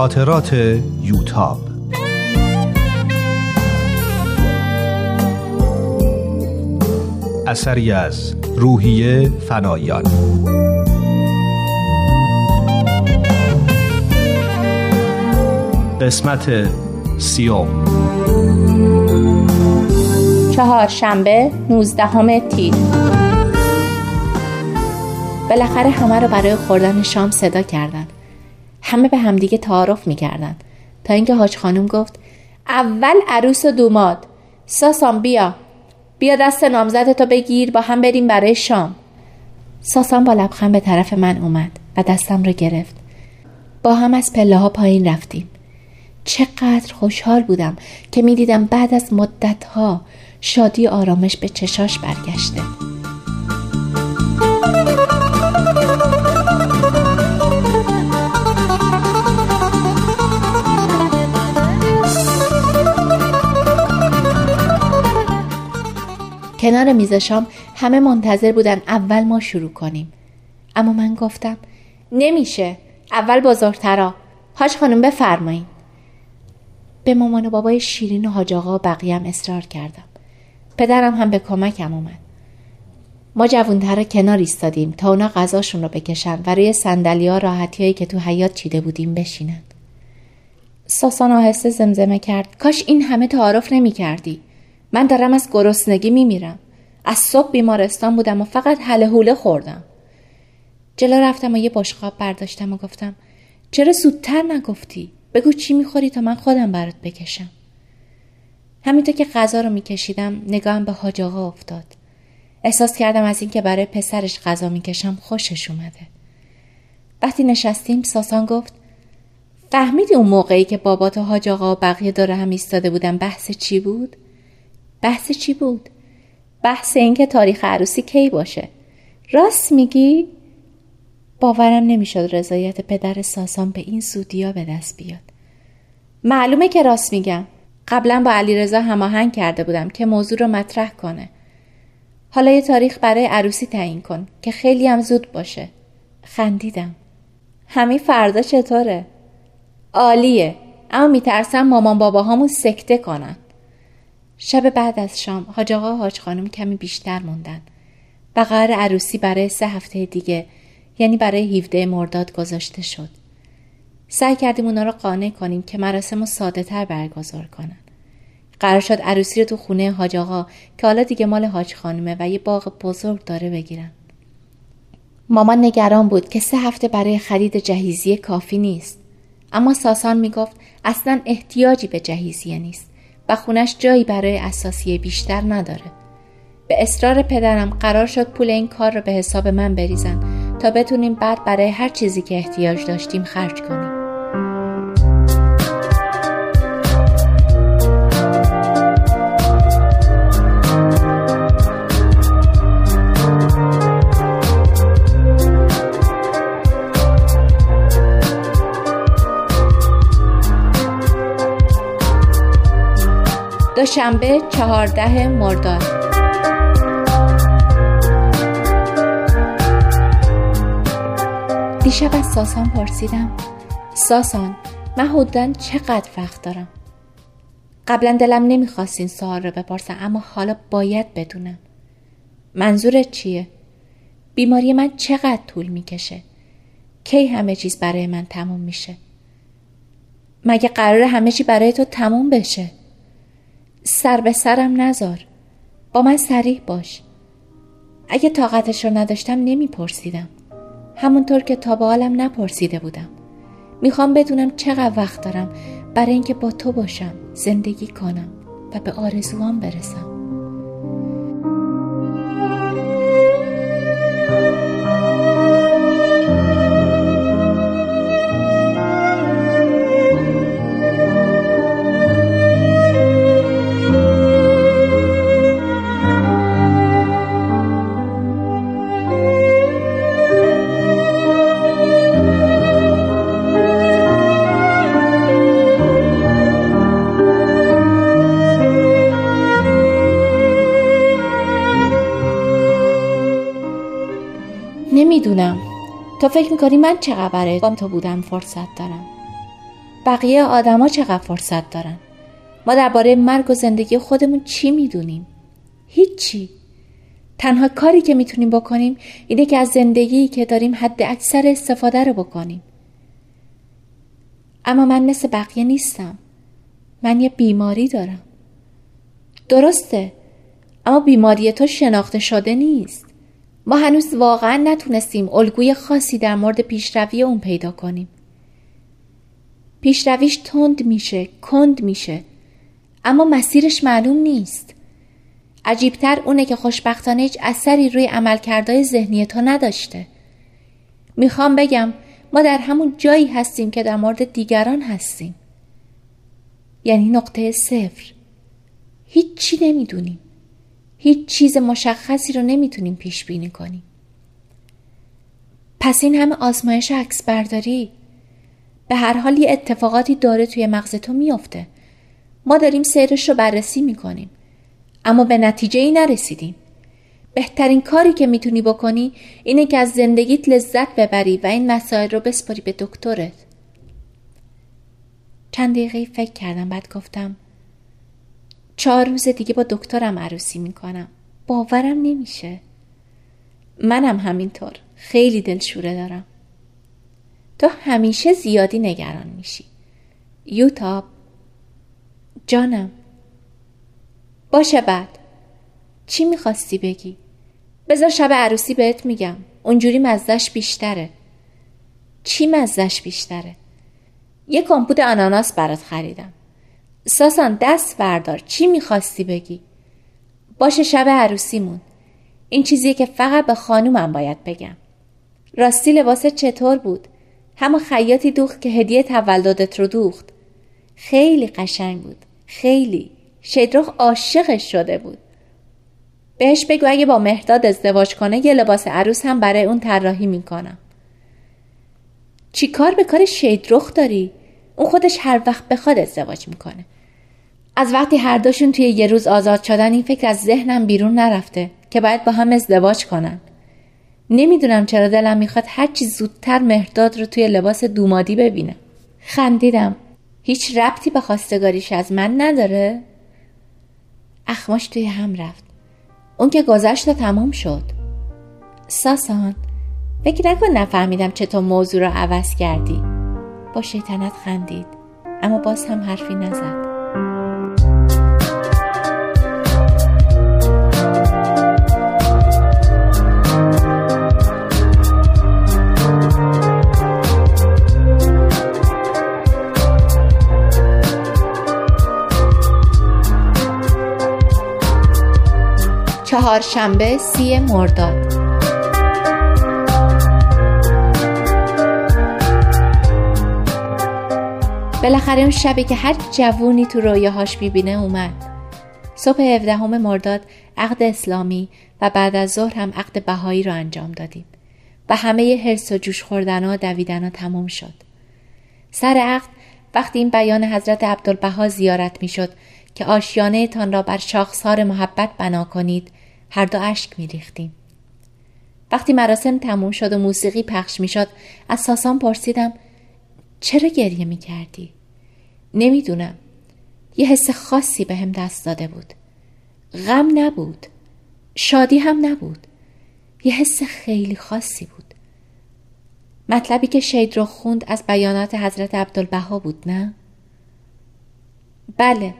خاطرات یوتاب. اثری از روحیه فنایان. قسمت سیوم. چهارشنبه 19 تیر. بالاخره همه رو برای خوردن شام صدا کردن. همه به همدیگه تعارف می‌کردن. تا اینکه حاج خانم گفت اول عروس و دوماد ساسان بیا. بیا دست نامزدتو بگیر با هم بریم برای شام. ساسان با لبخند به طرف من اومد و دستم رو گرفت. با هم از پله ها پایین رفتیم. چقدر خوشحال بودم که می‌دیدم بعد از مدت ها شادی آرامش به چشاش برگشته. کنار میز شام همه منتظر بودن اول ما شروع کنیم. اما من گفتم نمیشه اول بزرگترا حاج خانم بفرمایین. به مامان و بابای شیرین و حاج آقا و اصرار کردم. پدرم هم به کمکم اومد. ما جوونتر کنار ایستادیم تا اونا غذاشون رو بکشن و روی راحتی هایی که تو حیات چیده بودیم بشینن. ساسان آهسته زمزمه کرد. کاش این همه تعارف نمی کردی من دارم از گرسنگی می میرم از صبح بیمارستان بودم و فقط حله حوله خوردم. جلو رفتم و یه بشقاب برداشتم و گفتم چرا زودتر نگفتی؟ بگو چی می‌خوری تا من خودم برات بکشم. همینطور که غذا رو میکشیدم نگاهم به حاج آقا افتاد. احساس کردم از اینکه برای پسرش غذا می‌کشم خوشش اومده. وقتی نشستیم ساسان گفت فهمیدی اون موقعی که بابات و حاج آقا و بقیه داره هم ایستاده بودن بحث چی بود؟ بحث چی بود؟ بحث اینکه تاریخ عروسی کی باشه. راست میگی؟ باورم نمی‌شد رضایت پدر ساسان به این سودیا به دست بیاد. معلومه که راست میگم. قبلا با علیرضا هماهنگ کرده بودم که موضوع رو مطرح کنه. حالا یه تاریخ برای عروسی تعیین کن که خیلی هم زود باشه. خندیدم. همین فردا چطوره؟ عالیه. اما میترسم مامان باباهامون سکته کنن. شب بعد از شام حاج آقا حاج خانم کمی بیشتر موندن. و قرار عروسی برای سه هفته دیگه یعنی برای 17 مرداد گذاشته شد. سعی کردیم اونا رو قانع کنیم که مراسم رو ساده تر برگزار کنن. قرار شد عروسی رو تو خونه حاج آقا که حالا دیگه مال حاج خانومه و یه باغ بزرگ داره بگیرن. مامان نگران بود که سه هفته برای خرید جهیزیه کافی نیست. اما ساسان می‌گفت اصلا احتیاجی به جهیزیه نیست. و خونش جایی برای اساسیه بیشتر نداره. به اصرار پدرم قرار شد پول این کار رو به حساب من بریزن تا بتونیم بعد برای هر چیزی که احتیاج داشتیم خرج کنیم. دوشنبه چهارده مرداد دیشب از ساسان پرسیدم ساسان من حدودن چقدر وقت دارم قبلا دلم نمی‌خواست این سوال رو بپرسم اما حالا باید بدونم منظورت چیه؟ بیماری من چقدر طول می‌کشه؟ کی همه چیز برای من تموم میشه؟ مگه قرار همه چی برای تو تموم بشه؟ سر به سرم نزار. با من سریح باش. اگه طاقتش رو نداشتم نمیپرسیدم. همونطور که تا به حالم نپرسیده بودم. می‌خوام بدونم چقدر وقت دارم برای اینکه با تو باشم زندگی کنم و به آرزوام برسم. تو فکر می‌کنی من چقدر برای تو بودم فرصت دارم. بقیه آدما چقدر فرصت دارن؟ ما درباره مرگ و زندگی خودمون چی می‌دونیم؟ هیچی. تنها کاری که می‌تونیم بکنیم اینه که از زندگی که داریم حد اکثر استفاده رو بکنیم. اما من مثل بقیه نیستم. من یه بیماری دارم. درسته. اما بیماری تو شناخته شده نیست. ما هنوز واقعا نتونستیم الگوی خاصی در مورد پیشروی اون پیدا کنیم. پیشرویش تند میشه کند میشه اما مسیرش معلوم نیست. عجیبتر اونه که خوشبختانه هیچ اثری روی عملکردهای ذهنی تو نداشته. می‌خوام بگم ما در همون جایی هستیم که در مورد دیگران هستیم. یعنی نقطه صفر. هیچ چی نمی‌دونیم. هیچ چیز مشخصی رو نمی‌تونیم پیش بینی کنیم. پس این همه آزمایش عکس برداری به هر حال یه اتفاقاتی داره توی مغز تو میافته. ما داریم سیرش رو بررسی می‌کنیم. اما به نتیجه ای نرسیدیم. بهترین کاری که می‌تونی بکنی اینه که از زندگیت لذت ببری و این مسائل رو بسپاری به دکترت. چند دقیقه فکر کردم بعد گفتم چهار روز دیگه با دکترم عروسی می‌کنم. باورم نمیشه. منم همینطور. خیلی دلشوره دارم. تو همیشه زیادی نگران میشی. یوتاب. جانم. باشه بعد. چی می‌خواستی بگی؟ بذار شب عروسی بهت میگم. اونجوری مزدش بیشتره. چی مزدش بیشتره؟ یه کمپوت آناناس برات خریدم. ساسان دست بردار. چی می‌خواستی بگی؟ باشه شب عروسیمون. این چیزیه که فقط به خانومم باید بگم. راستی لباس چطور بود؟ همه خیاطی دوخت که هدیه تولدت رو دوخت. خیلی قشنگ بود. خیلی. شیدروخ عاشقش شده بود. بهش بگو اگه با مهداد ازدواج کنه یه لباس عروس هم برای اون طراحی می‌کنم. چی کار به کار شیدروخ داری؟ اون خودش هر وقت بخواد ازدواج می‌کنه. از وقتی هر دوشون توی یه روز آزاد شدن این فکر از ذهنم بیرون نرفته که باید با هم ازدواج کنن. نمی‌دونم چرا دلم می‌خواد هرچی زودتر مهرداد رو توی لباس دومادی ببینم خندیدم. هیچ ربطی به خواستگاریش از من نداره؟ اخماش توی هم رفت. اون که گذشت تمام شد. ساسان فکر نکن نفهمیدم چطور موضوع را عوض کردی. با شیطنت خندید. اما باز هم حرفی نزد. چهارشنبه سی مرداد. بالاخره اون شبی که هر جوونی تو رویاهاش می‌بینه اومد. صبح هفدهم مرداد عقد اسلامی و بعد از ظهر هم عقد بهایی رو انجام دادیم. و همه حرس و جوش خوردن و دویدن ها تمام شد. سر عقد وقتی این بیان حضرت عبدالبها زیارت می‌شد که آشیانه تان را بر شاخسار محبت بنا کنید هر دو اشک می ریختیم. وقتی مراسم تموم شد و موسیقی پخش می شد از ساسان پرسیدم چرا گریه می کردی؟ نمی‌دونم. یه حس خاصی به هم دست داده بود. غم نبود. شادی هم نبود. یه حس خیلی خاصی بود. مطلبی که شید رو خوند از بیانات حضرت عبدالبها بود نه؟ بله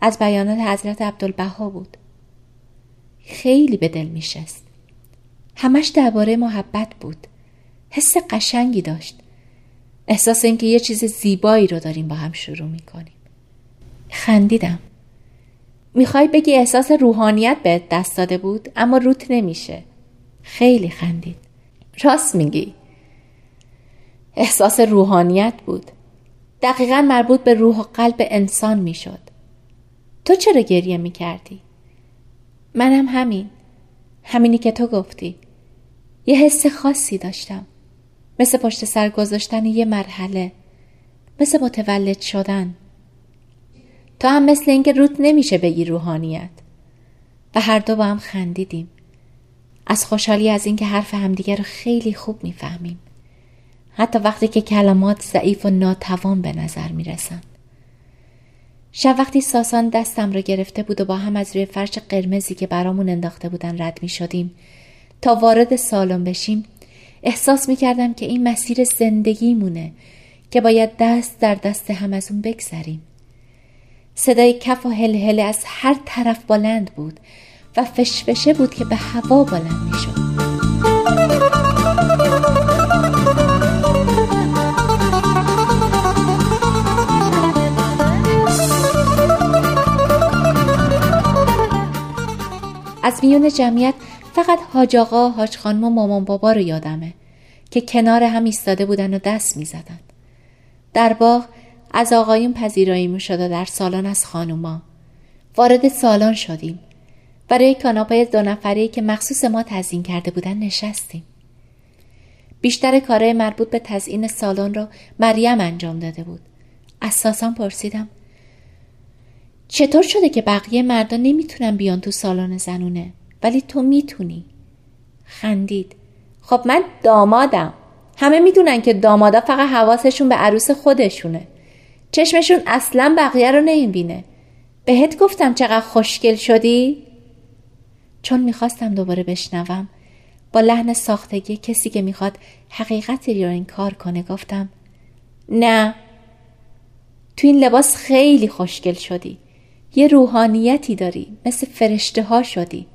از بیانات حضرت عبدالبها بود. خیلی به دل میشست همش درباره محبت بود حس قشنگی داشت احساس اینکه یه چیز زیبایی رو داریم با هم شروع می‌کنیم. خندیدم. می‌خوای بگی احساس روحانیت به دست داده بود؟ اما روت نمیشه. خیلی خندید. راست میگی. احساس روحانیت بود. دقیقا مربوط به روح و قلب انسان می‌شد. تو چرا گریه می‌کردی؟ منم همین. همینی که تو گفتی. یه حس خاصی داشتم. مثل پشت سر گذاشتن یه مرحله مثل متولد شدن. تو هم مثل اینکه روت نمیشه بگی روحانیت. و هر دو با هم خندیدیم. از خوشحالی از اینکه حرف همدیگه رو خیلی خوب می‌فهمیم. حتی وقتی که کلمات ضعیف و ناتوان به نظر می رسند. شب وقتی ساسان دستم را گرفته بود و با هم از روی فرش قرمزی که برامون انداخته بودن رد می شدیم تا وارد سالن بشیم احساس می کردم که این مسیر زندگی مونه که باید دست در دست هم از اون بگذریم. صدای کف و هل از هر طرف بلند بود و فشفشه بود که به هوا بلند می شد از میون جمعیت فقط حاج آقا حاج خانم و مامان بابا رو یادمه که کنار هم ایستاده بودن و دست می زدن. در باغ از آقایون پذیرایی می شد و در سالن از خانوما وارد سالن شدیم. برای کاناپه دو نفره که مخصوص ما تزیین کرده بودن نشستیم. بیشتر کارهای مربوط به تزیین سالن را مریم انجام داده بود. اساسا پرسیدم چطور شده که بقیه مردا نمی‌تونن بیان تو سالن زنونه؟ ولی تو می‌تونی. خندید. خب من دامادم. همه می‌دونن که دامادا فقط حواسشون به عروس خودشونه. چشمشون اصلا بقیه رو نمی‌بینه. بهت گفتم چقدر خوشگل شدی؟ چون می‌خواستم دوباره بشنوم با لحن ساختگی کسی که می‌خواد حقیقتی رو کار کنه گفتم نه. تو این لباس خیلی خوشگل شدی. یه روحانیتی داری مثل فرشته ها شدی.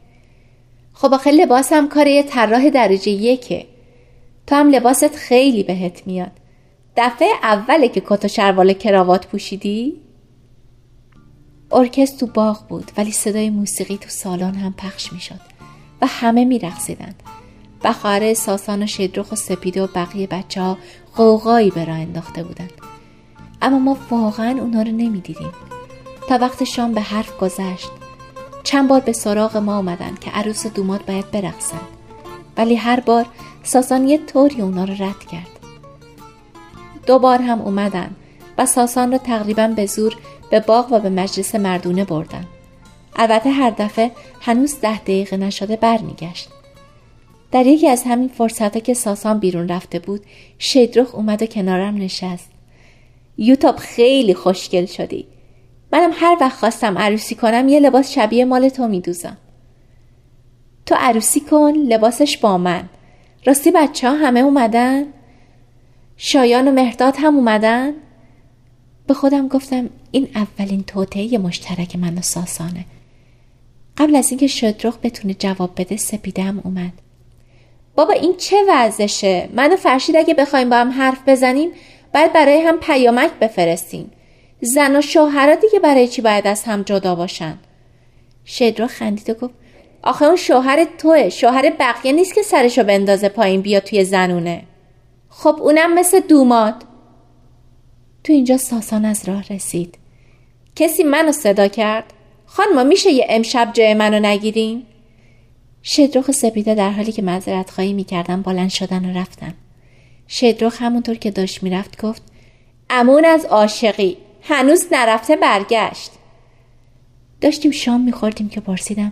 خب آخه لباس هم کار یه طراح درجه یکه. تو هم لباست خیلی بهت میاد. دفعه اوله که کت و شروال کراوات پوشیدی؟ ارکست تو باغ بود ولی صدای موسیقی تو سالن هم پخش می‌شد و همه میرقصیدند و خواهر ساسان و شدرخ و سپیده و بقیه بچه ها قوقایی به راه انداخته بودند اما ما واقعا اونا رو نمی‌دیدیم. تا وقت شام به حرف گذشت چند بار به سراغ ما آمدن که عروس و دوماد باید برقصند. ولی هر بار ساسان یه طوری اونا رو رد کرد. دو بار هم اومدن و ساسان رو تقریبا به زور به باغ و به مجلس مردونه بردن. البته هر دفعه هنوز ده دقیقه نشده برمیگشت. در یکی از همین فرصتها که ساسان بیرون رفته بود شیدرخ اومد و کنارم نشست. یوتاب خیلی خوشگل شدی. منم هر وقت خواستم عروسی کنم یه لباس شبیه مال تو میدوزم. تو عروسی کن لباسش با من. راستی بچه ها همه اومدن؟ شایان و مهداد هم اومدن؟ به خودم گفتم این اولین توطعه مشترک من و ساسانه. قبل از اینکه شدرخ بتونه جواب بده سپیدم اومد. بابا این چه وضعشه من و فرشید اگه بخوایم با هم حرف بزنیم باید برای هم پیامک بفرستیم. زن و شوهرا دیگه برای چی باید از هم جدا باشن؟ شدرو خندید و گفت آخه اون شوهر توه شوهر بقیه نیست که سرشو بندازه پایین بیا توی زنونه. خب اونم مثل دوماد. تو اینجا ساسان از راه رسید. کسی منو صدا کرد؟ خانما میشه یه امشب جای منو نگیرین؟ شدروخ سپیده در حالی که معذرت خواهی می‌کردن بلند شدن و رفتن شدروخ همونطور که داشت می‌رفت گفت امون از عاشقی. هنوز نرفته برگشت. داشتیم شام میخوردیم که پرسیدم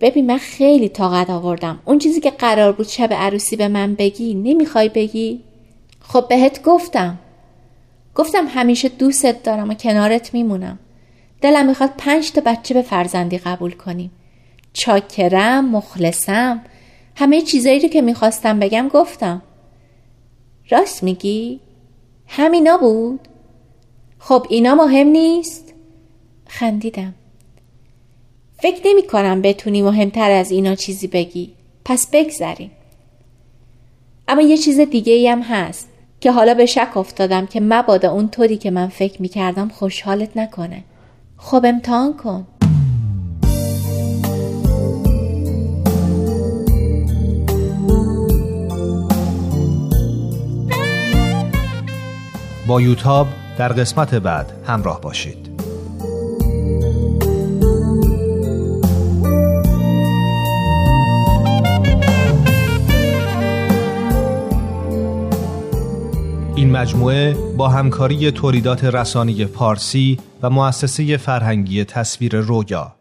ببین من خیلی طاقت آوردم. اون چیزی که قرار بود شب عروسی به من بگی نمی‌خوای بگی؟ خب بهت گفتم. گفتم همیشه دوستت دارم و کنارت میمونم. دلم می‌خواد پنج تا بچه به فرزندی قبول کنیم. چاکرم مخلصم همه چیزایی رو که می‌خواستم بگم گفتم. راست میگی؟ همینا بود؟ خب اینا مهم نیست؟ خندیدم. فکر نمی کنم بتونی مهمتر از اینا چیزی بگی. پس بگذریم. اما یه چیز دیگه ای هم هست که حالا به شک افتادم که مبادا اون طوری که من فکر می کردم خوشحالت نکنه. خب امتحان کن. با یوتاب در قسمت بعد همراه باشید. این مجموعه با همکاری تولیدات رسانی پارسی و مؤسسه فرهنگی تصویر رویا